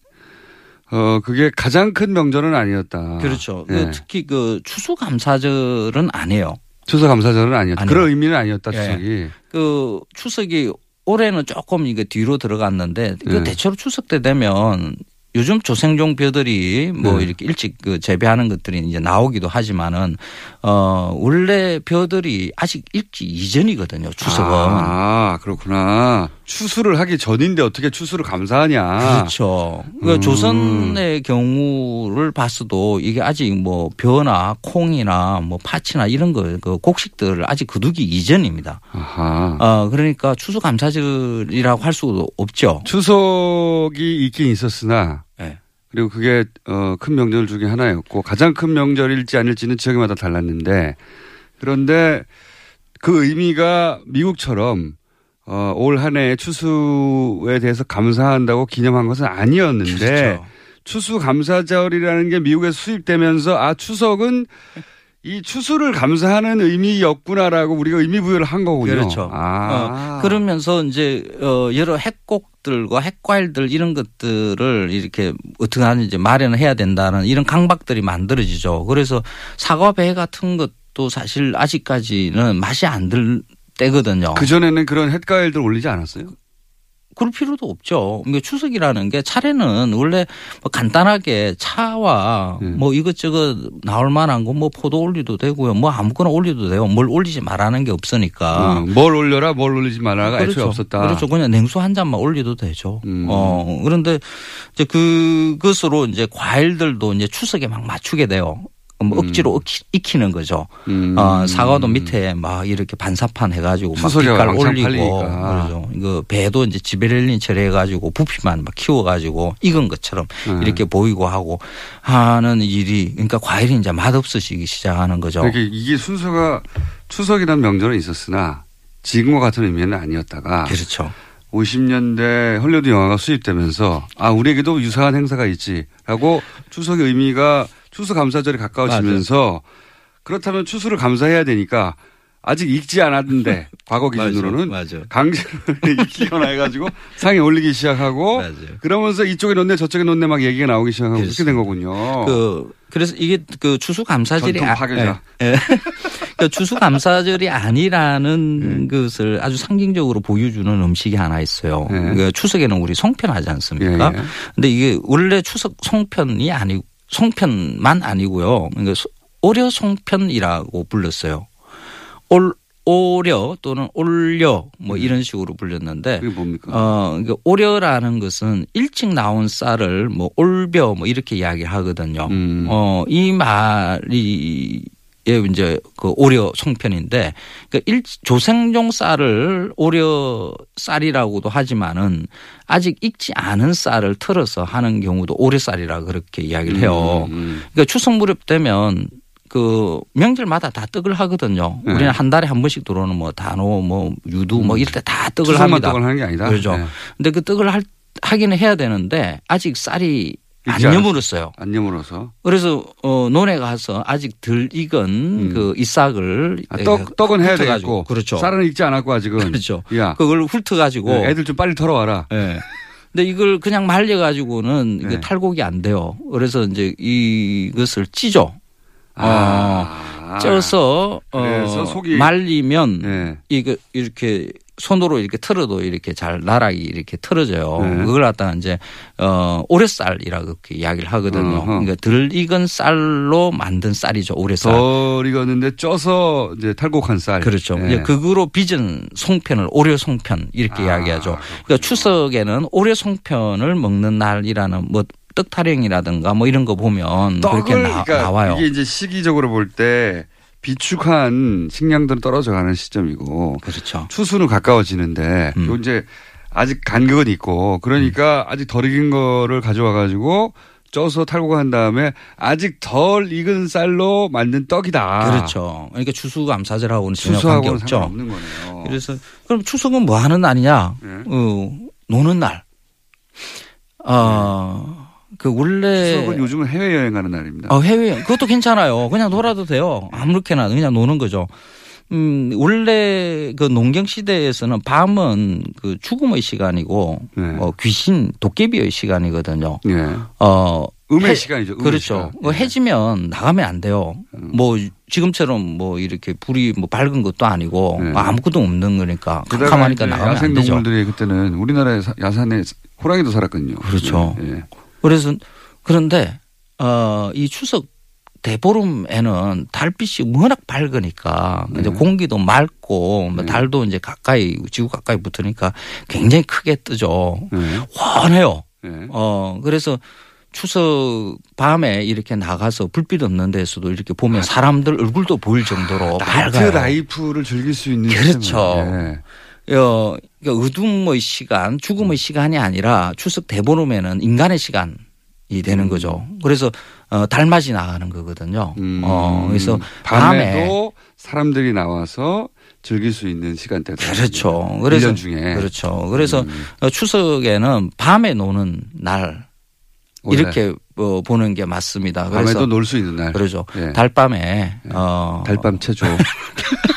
어 그게 가장 큰 명절은 아니었다. 그렇죠. 예. 그 특히 그 추수감사절은 안 해요. 추석 감사절은 아니었다. 아니요. 그런 의미는 아니었다 예. 추석이. 그 추석이 올해는 조금 이게 뒤로 들어갔는데 그 네. 대체로 추석 때 되면 요즘 조생종 벼들이 뭐 네. 이렇게 일찍 그 재배하는 것들이 이제 나오기도 하지만은 어 원래 벼들이 아직 읽기 이전이거든요. 추석은. 아 그렇구나. 추수를 하기 전인데 어떻게 추수를 감사하냐. 그렇죠. 그 음. 조선의 경우를 봤어도 이게 아직 뭐 벼나 콩이나 뭐 파치나 이런 거 그 곡식들을 아직 거두기 이전입니다. 아하. 어 그러니까 추수 감사절이라고 할 수도 없죠. 추석이 있긴 있었으나 네. 그리고 그게 어, 큰 명절 중에 하나였고 가장 큰 명절일지 아닐지는 지역마다 달랐는데 그런데 그 의미가 미국처럼 어, 올 한 해 추수에 대해서 감사한다고 기념한 것은 아니었는데 그렇죠. 추수 감사절이라는 게 미국에서 수입되면서 아 추석은 이 추수를 감사하는 의미였구나라고 우리가 의미 부여를 한 거군요. 그렇죠. 아. 어, 그러면서 이제 어 여러 핵곡들과 핵과일들 이런 것들을 이렇게 어떻게 하는지 마련을 해야 된다는 이런 강박들이 만들어지죠. 그래서 사과 배 같은 것도 사실 아직까지는 맛이 안 들 때거든요. 그 전에는 그런 햇과일들 올리지 않았어요? 그럴 필요도 없죠. 그러니까 추석이라는 게 차례는 원래 뭐 간단하게 차와 네. 뭐 이것저것 나올 만한 거 뭐 포도 올리도 되고요. 뭐 아무거나 올리도 돼요. 뭘 올리지 말라는 게 없으니까. 어, 뭘 올려라 뭘 올리지 말아가 애초에 없었다. 그렇죠. 그냥 냉수 한 잔만 올려도 되죠. 음. 어, 그런데 이제 그것으로 이제 과일들도 이제 추석에 막 맞추게 돼요. 뭐 억지로 익히- 익히는 거죠. 음. 어, 사과도 밑에 막 이렇게 반사판 해가지고 막 빛깔 올리고 팔리니까. 그러죠. 이거 배도 이제 지베렐린 처리해가지고 부피만 막 키워가지고 익은 것처럼 네. 이렇게 보이고 하고 하는 일이 그러니까 과일이 이제 맛없어지기 시작하는 거죠. 그러니까 이게 순서가 추석이라는 명절은 있었으나 지금과 같은 의미는 아니었다가 그렇죠. 50년대 헐리우드 영화가 수입되면서 아 우리에게도 유사한 행사가 있지라고 추석의 의미가 추수 감사절이 가까워지면서 그렇다면 추수를 감사해야 되니까 아직 익지 않았는데 *laughs* 과거 기준으로는 맞아, 맞아. 강제로 *laughs* 익히거나 해가지고 상에 올리기 시작하고 맞아요. 그러면서 이쪽에 놓네 저쪽에 놓네 막 얘기가 나오기 시작하고 그렇게 된 거군요. 그 그래서 이게 그 추수 감사절이 전통 파괴자. 예, 예. *laughs* 그 추수 감사절이 아니라는 것을 아주 상징적으로 보여주는 음식이 하나 있어요. 네. 그 추석에는 우리 송편 하지 않습니까? 예, 예. 근데 이게 원래 추석 송편이 아니고 송편만 아니고요. 그러니까 소- 오려 송편이라고 불렀어요. 올 오려 또는 올려 뭐 이런 식으로 불렸는데 그게 뭡니까? 어, 그러니까 오려라는 것은 일찍 나온 쌀을 뭐 올벼 뭐 이렇게 이야기하거든요. 음. 어, 이 말이 예, 이제 그 오려 송편인데 그러니까 일, 조생종 쌀을 오려 쌀이라고도 하지만은 아직 익지 않은 쌀을 털어서 하는 경우도 오려 쌀이라 그렇게 이야기를 해요. 음, 그러니까 추석 무렵 되면 그 명절마다 다 떡을 하거든요. 네. 우리는 한 달에 한 번씩 들어오는 뭐 단오 뭐 유두 뭐 이럴 때 다 떡을 합니다. 떡을 하는 게 아니다. 그렇죠. 네. 근데 그 떡을 할, 하기는 해야 되는데 아직 쌀이 안 읽지 않았- 여물었어요. 안 여물어서. 그래서 어 논에 가서 아직 덜 익은 그 이싹을 음. 아, 떡, 떡은 해야. 되겠고. 그렇죠. 쌀은 익지 않았고 아직은. 그렇죠. 야. 그걸 훑어 가지고 네, 애들 좀 빨리 털어 와라. 예. 근데 이걸 그냥 말려 가지고는 네. 이게 탈곡이 안 돼요. 그래서 이제 이것을 찌죠. 아. 어, 쪄서 그래서 어, 속이- 말리면 네. 이거 이렇게 손으로 이렇게 털어도 이렇게 잘 나락이 이렇게 털어져요. 네. 그걸 갖다가 이제 어 오래쌀이라고 그렇게 이야기를 하거든요. 어허. 그러니까 덜 익은 쌀로 만든 쌀이죠. 오래쌀. 덜 익었는데 쪄서 이제 탈곡한 쌀. 그렇죠. 네. 이제 극으로 빚은 송편을 오려 송편 이렇게 아, 이야기하죠. 그러니까 추석에는 오려 송편을 먹는 날이라는 뭐 떡타령이라든가 뭐 이런 거 보면 그렇게 나, 그러니까 와요 이게 이제 시기적으로 볼때 비축한 식량들은 떨어져 가는 시점이고 그렇죠. 추수는 가까워지는데 음. 요 이제 아직 간격은 있고 그러니까 아직 덜 익은 거를 가져와 가지고 쪄서 탈곡한 다음에 아직 덜 익은 쌀로 만든 떡이다. 그렇죠. 그러니까 추수감사절하고는 전혀 추수하고는 관계없죠. 상관없는 거네요. 그래서 그럼 추석은 뭐 하는 날이냐? 네. 어, 노는 날. 어, 그 원래 추석은 요즘은 해외 여행 가는 날입니다. 어, 해외 그것도 괜찮아요. 그냥 놀아도 돼요. 아무렇게나 그냥 노는 거죠. 음, 원래 그 농경 시대에서는 밤은 그 죽음의 시간이고 네. 어, 귀신 도깨비의 시간이거든요. 예. 어, 음의 해- 시간이죠. 음의 그렇죠. 시간. 음. 그 해지면 나가면 안 돼요. 뭐 지금처럼 뭐 이렇게 불이 뭐 밝은 것도 아니고 네. 아무것도 없는 거니까 캄캄하니까 이제 나가면 안 되죠. 동물들이 그때는 우리나라에 사- 야산에 호랑이도 살았거든요. 그렇죠. 예, 예. 그래서 그런데 어, 이 추석 대보름에는 달빛이 워낙 밝으니까 네. 이제 공기도 맑고 뭐 달도 이제 가까이 지구 가까이 붙으니까 굉장히 크게 뜨죠. 네. 환해요. 네. 어 그래서 추석 밤에 이렇게 나가서 불빛 없는 데서도 이렇게 보면 사람들 얼굴도 보일 정도로 night 밝아요. life를 즐길 수 있는 그렇죠. 예. 어, 그러니까 어둠의 시간, 죽음의 시간이 아니라 추석 대보름에는 인간의 시간이 되는 거죠. 그래서 어, 달맞이 나가는 거거든요. 어, 그래서 밤에 밤에 도 사람들이 나와서 즐길 수 있는 시간대다. 그렇죠. 그래서 1년 중에. 그렇죠. 그래서 음. 어, 추석에는 밤에 노는 날. 이렇게 어, 보는 게 맞습니다. 그래서 밤에도 놀 수 있는 날. 그러죠. 예. 달밤에 어, 달밤 체조. *laughs*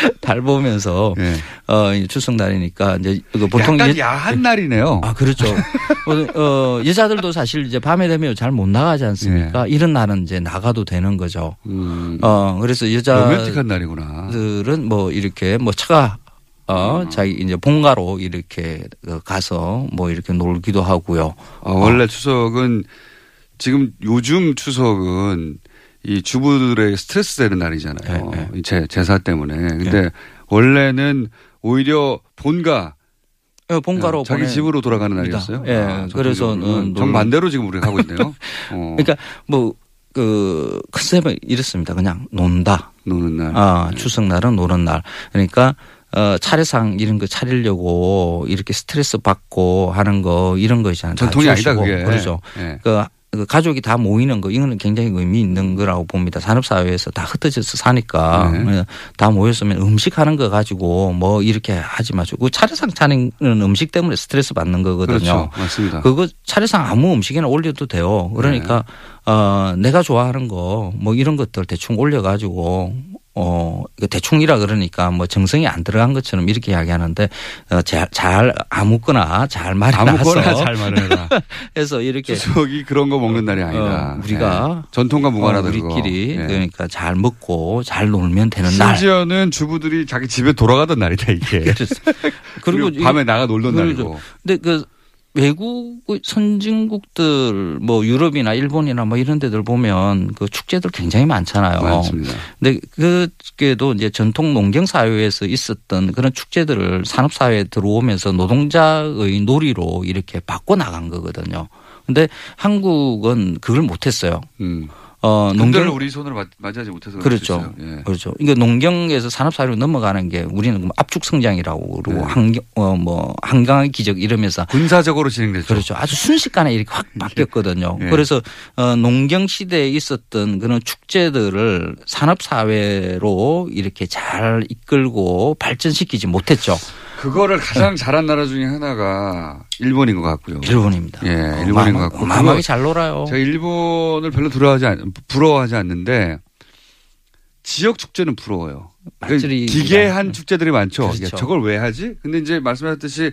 *laughs* 달 보면서 예. 어, 이 추석 날이니까 이제 그 보통 약간 예- 야한 날이네요. 아, 그렇죠. *laughs* 어, 어, 여자들도 사실 이제 밤에 되면 잘 못 나가지 않습니까? 이런 날은 이제 나가도 되는 거죠. 음, 어, 그래서 여자. 로맨틱한 날이구나. 들은 뭐 이렇게 뭐 차가 어, 자기 이제 본가로 이렇게 어, 가서 뭐 이렇게 놀기도 하고요. 아, 원래 추석은 지금 요즘 추석은 이 주부들의 스트레스 되는 날이잖아요. 네, 이 제, 제사 때문에. 근데 원래는 오히려 본가 예, 본가로 자기 보내- 집으로 돌아가는. 날이었어요. 예, 아, 그래서는 전통적으로는 놀- 정반대로 지금 우리가 하고 있네요. *laughs* 어, 그러니까 뭐그 컨셉은 이렇습니다. 그냥 논다. 노는 날. 아, 추석 날은 노는 날. 그러니까 어, 차례상 이런 거 차리려고 이렇게 스트레스 받고 하는 거 이런 거 있잖아요. 다 전통이 아니다. 그게. 그렇죠. 예. 그, 그 가족이 다 모이는 거 이거는 굉장히 의미 있는 거라고 봅니다. 산업 사회에서 다 흩어져서 사니까 네. 그래서 다 모였으면 음식 하는 거 가지고 뭐 이렇게 하지 마시고 그 차례상 차리는 음식 때문에 스트레스 받는 거거든요. 그렇죠. 맞습니다. 그거 차례상 아무 음식이나 올려도 돼요. 그러니까 네. 어 내가 좋아하는 거 뭐 이런 것들 대충 올려 가지고 어 이거 대충이라 그러니까 뭐 정성이 안 들어간 것처럼 이렇게 이야기하는데 어, 잘, 잘 아무거나 잘 말해놔서 아무거나 *laughs* 잘 말해라. 해서 이렇게 추석이 그런 거 먹는 날이 아니다. 어, 우리가 예. 전통과 무관하다 어. 우리끼리 예. 그러니까 잘 먹고 잘 놀면 되는 날. 심지어는 주부들이 자기 집에 돌아가던 날이다 이게. 그리고 *laughs* 그리고 밤에 나가 놀던 그렇죠. 날이고. 근데 그 외국 선진국들 뭐 유럽이나 일본이나 뭐 이런 데들 보면 그 축제들 굉장히 많잖아요. 많습니다. 근데 그게도 이제 전통 농경 사회에서 있었던 그런 축제들을 산업 사회에 들어오면서 노동자의 놀이로 이렇게 바꿔 나간 거거든요. 근데 한국은 그걸 못 했어요. 음. 어, 농경을 농경 우리 손으로 맞- 맞이하지 못해서 그렇죠. 예. 그렇죠. 그러니까 농경에서 산업 사회로 넘어가는 게 우리는 뭐 압축 성장이라고 그러고 네. 환경 어뭐 한강의 기적 이러면서 군사적으로 진행됐죠. 그렇죠. 아주 순식간에 이렇게 확 바뀌었거든요. 예. 그래서 어 농경 시대에 있었던 그런 축제들을 산업 사회로 이렇게 잘 이끌고 발전시키지 못했죠. 그거를 가장 잘한 나라 중에 하나가 일본인 것 같고요. 일본입니다. 예, 일본인 것 같고. 어마어마하게 잘 놀아요. 제가 일본을 별로 부러워하지, 않, 부러워하지 않는데 지역 축제는 부러워요. 맞들이 기괴한 축제들이 많죠. 그렇죠. 야, 저걸 왜 하지? 근데 이제 말씀하셨듯이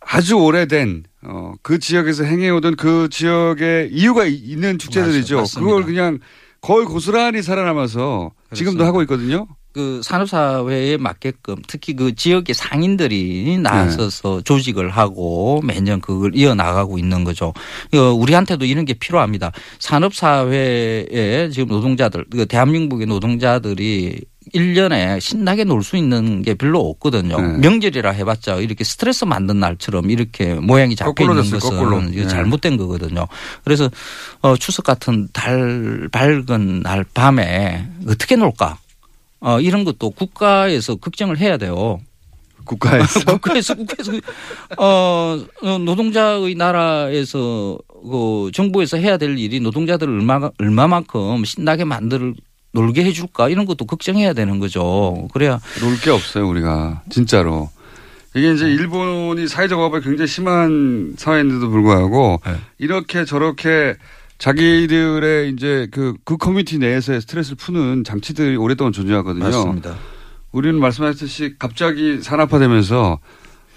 아주 오래된 어, 그 지역에서 행해오던 그 지역의 이유가 이- 있는 축제들이죠. 맞-. 그걸 그냥 거의 고스란히 살아남아서 지금도 하고 있거든요. 그 산업사회에 맞게끔 특히 그 지역의 상인들이 나서서 네. 조직을 하고 매년 그걸 이어나가고 있는 거죠. 이거 우리한테도 이런 게 필요합니다. 산업사회에 지금 노동자들, 그 대한민국의 노동자들이 1년에 신나게 놀 수 있는 게 별로 없거든요. 네. 명절이라 해봤자 이렇게 스트레스 만든 날처럼 이렇게 모양이 잡혀 있는 됐어요, 것은 거꾸로. 네. 잘못된 거거든요. 그래서 어, 추석 같은 달 밝은 날 밤에 어떻게 놀까? 어, 이런 것도 국가에서 걱정을 해야 돼요. 국가에서? *laughs* 국가에서, 국가에서, 어, 어, 노동자의 나라에서, 그, 정부에서 해야 될 일이 노동자들을 얼마, 얼마만큼 신나게 만들, 놀게 해줄까? 이런 것도 걱정해야 되는 거죠. 그래야. 놀 게 없어요, 우리가. 진짜로. 이게 이제 일본이 사회적 억압이 굉장히 심한 사회인데도 불구하고 네. 이렇게 저렇게 자기들의 이제 그, 그 커뮤니티 내에서의 스트레스를 푸는 장치들이 오랫동안 존재하거든요. 맞습니다. 우리는 말씀하셨듯이 갑자기 산업화되면서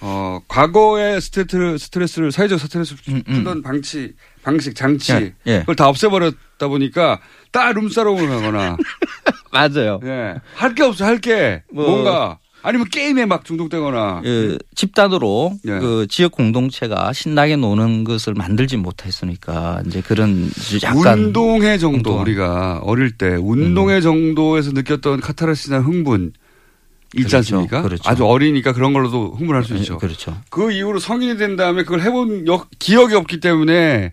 어, 과거의 스트레스를, 스트레스를 사회적 스트레스를 풀던 방치, 방식, 장치 예, 예. 그걸 다 없애버렸다 보니까 딱 룸사롱을 가거나 *laughs* 맞아요. 예. 할 게 없어, 할 게. 뭐. 뭔가. 아니면 게임에 막 중독되거나. 그 집단으로 예. 그 지역 공동체가 신나게 노는 것을 만들지 못했으니까 이제 그런 약간 운동회 정도 운동. 우리가 어릴 때 운동회 정도에서 느꼈던 카타르시나 흥분 있지 그렇죠. 않습니까? 그렇죠. 아주 어리니까 그런 걸로도 흥분할 수 있죠. 그렇죠. 그 이후로 성인이 된 다음에 그걸 해본 역- 기억이 없기 때문에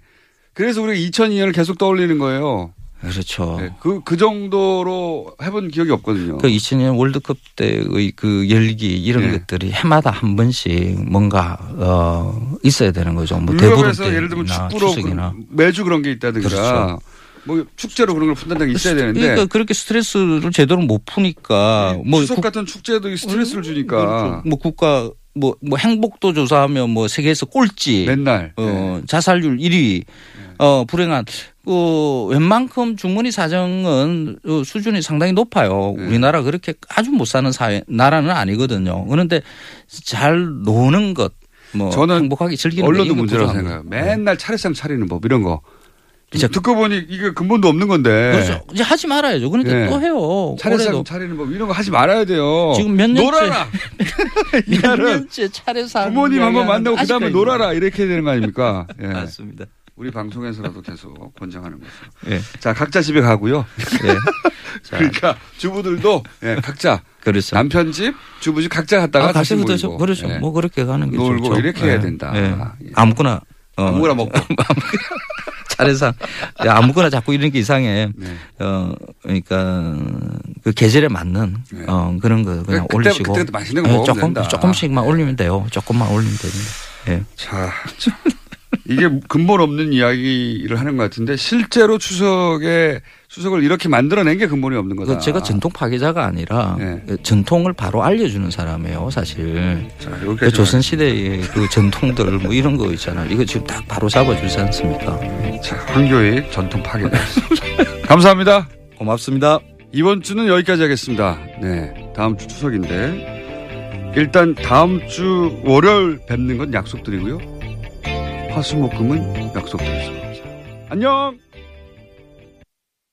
그래서 우리가 2002년을 계속 떠올리는 거예요. 그렇죠. 그, 그 정도로 해본 기억이 없거든요. 그 2000년 월드컵 때의 그 열기 이런 네. 것들이 해마다 한 번씩 뭔가 어 있어야 되는 거죠. 뭐 대부분 유럽에서 예를 들면 축구로 그 매주 그런 게 있다든가 그렇죠. 뭐 축제로 그런 걸 푼다는 게 있어야 되는데 그러니까 그렇게 스트레스를 제대로 못 푸니까 뭐 추석 국- 같은 축제도 스트레스를 주니까 그렇죠. 뭐 국가 뭐, 뭐 행복도 조사하면 뭐 세계에서 꼴찌 맨날 어, 자살률 1위 어, 불행한 그 웬만큼 주머니 사정은 어, 수준이 상당히 높아요. 네. 우리나라 그렇게 아주 못 사는 사회 나라는 아니거든요. 그런데 잘 노는 것, 뭐 저는 행복하게 즐기는 것 언론도 문제라고. 생각해요. 맨날 차례상 차리는 법 이런 거. 이제 듣고 보니 이게 근본도 없는 건데. 그렇죠. 이제 하지 말아야죠. 그런데 네. 또 해요. 차례상 올해도. 차리는 법 이런 거 하지 말아야 돼요. 지금 몇 년째 놀아라. 이 *laughs* 몇 *laughs* 년째 차례상 부모님 한번 만나고 그 다음에 아직까지 놀아라 이렇게 되는 거 아닙니까? *laughs* 예. 맞습니다. 우리 방송에서라도 계속 *laughs* 권장하는 거죠. 예. 자 각자 집에 가고요. 예. *laughs* 그러니까 주부들도 예, 각자 그렇죠. 남편 집, 주부 집 각자 갔다가 아, 다시 모이고. 그렇죠. 예. 뭐 그렇게 가는 게 놀고 좋죠. 이렇게 해야 된다. 예. 아무거나 어, 아무거나 먹고. *laughs* 차례상 야, 아무거나 자꾸 이런 게 이상해. 네. 어 그러니까 그 계절에 맞는 어 그런 거 그냥 그때- 올리시고 그때 그때 맛있는 거 예, 먹으면 조금 된다. 조금씩만 올리면 돼요. 조금만 올리면 됩니다. 예. 자, 참. 이게 근본 없는 이야기를 하는 것 같은데 실제로 추석에 추석을 이렇게 만들어낸 게 근본이 없는 거다. 그 제가 전통 파괴자가 아니라 그 전통을 바로 알려주는 사람이에요, 사실. 여기까지 그 조선 시대의 그 전통들 뭐 이런 거 있잖아요. 이거 지금 딱 바로 잡아주지 않습니까? 자, 황교익 전통 파괴자. *laughs* 감사합니다. 고맙습니다. 이번 주는 여기까지 하겠습니다. 네, 다음 주 추석인데 일단 다음 주 월요일 뵙는 건 약속드리고요. 화수목금은 약속드리겠습니다. 안녕.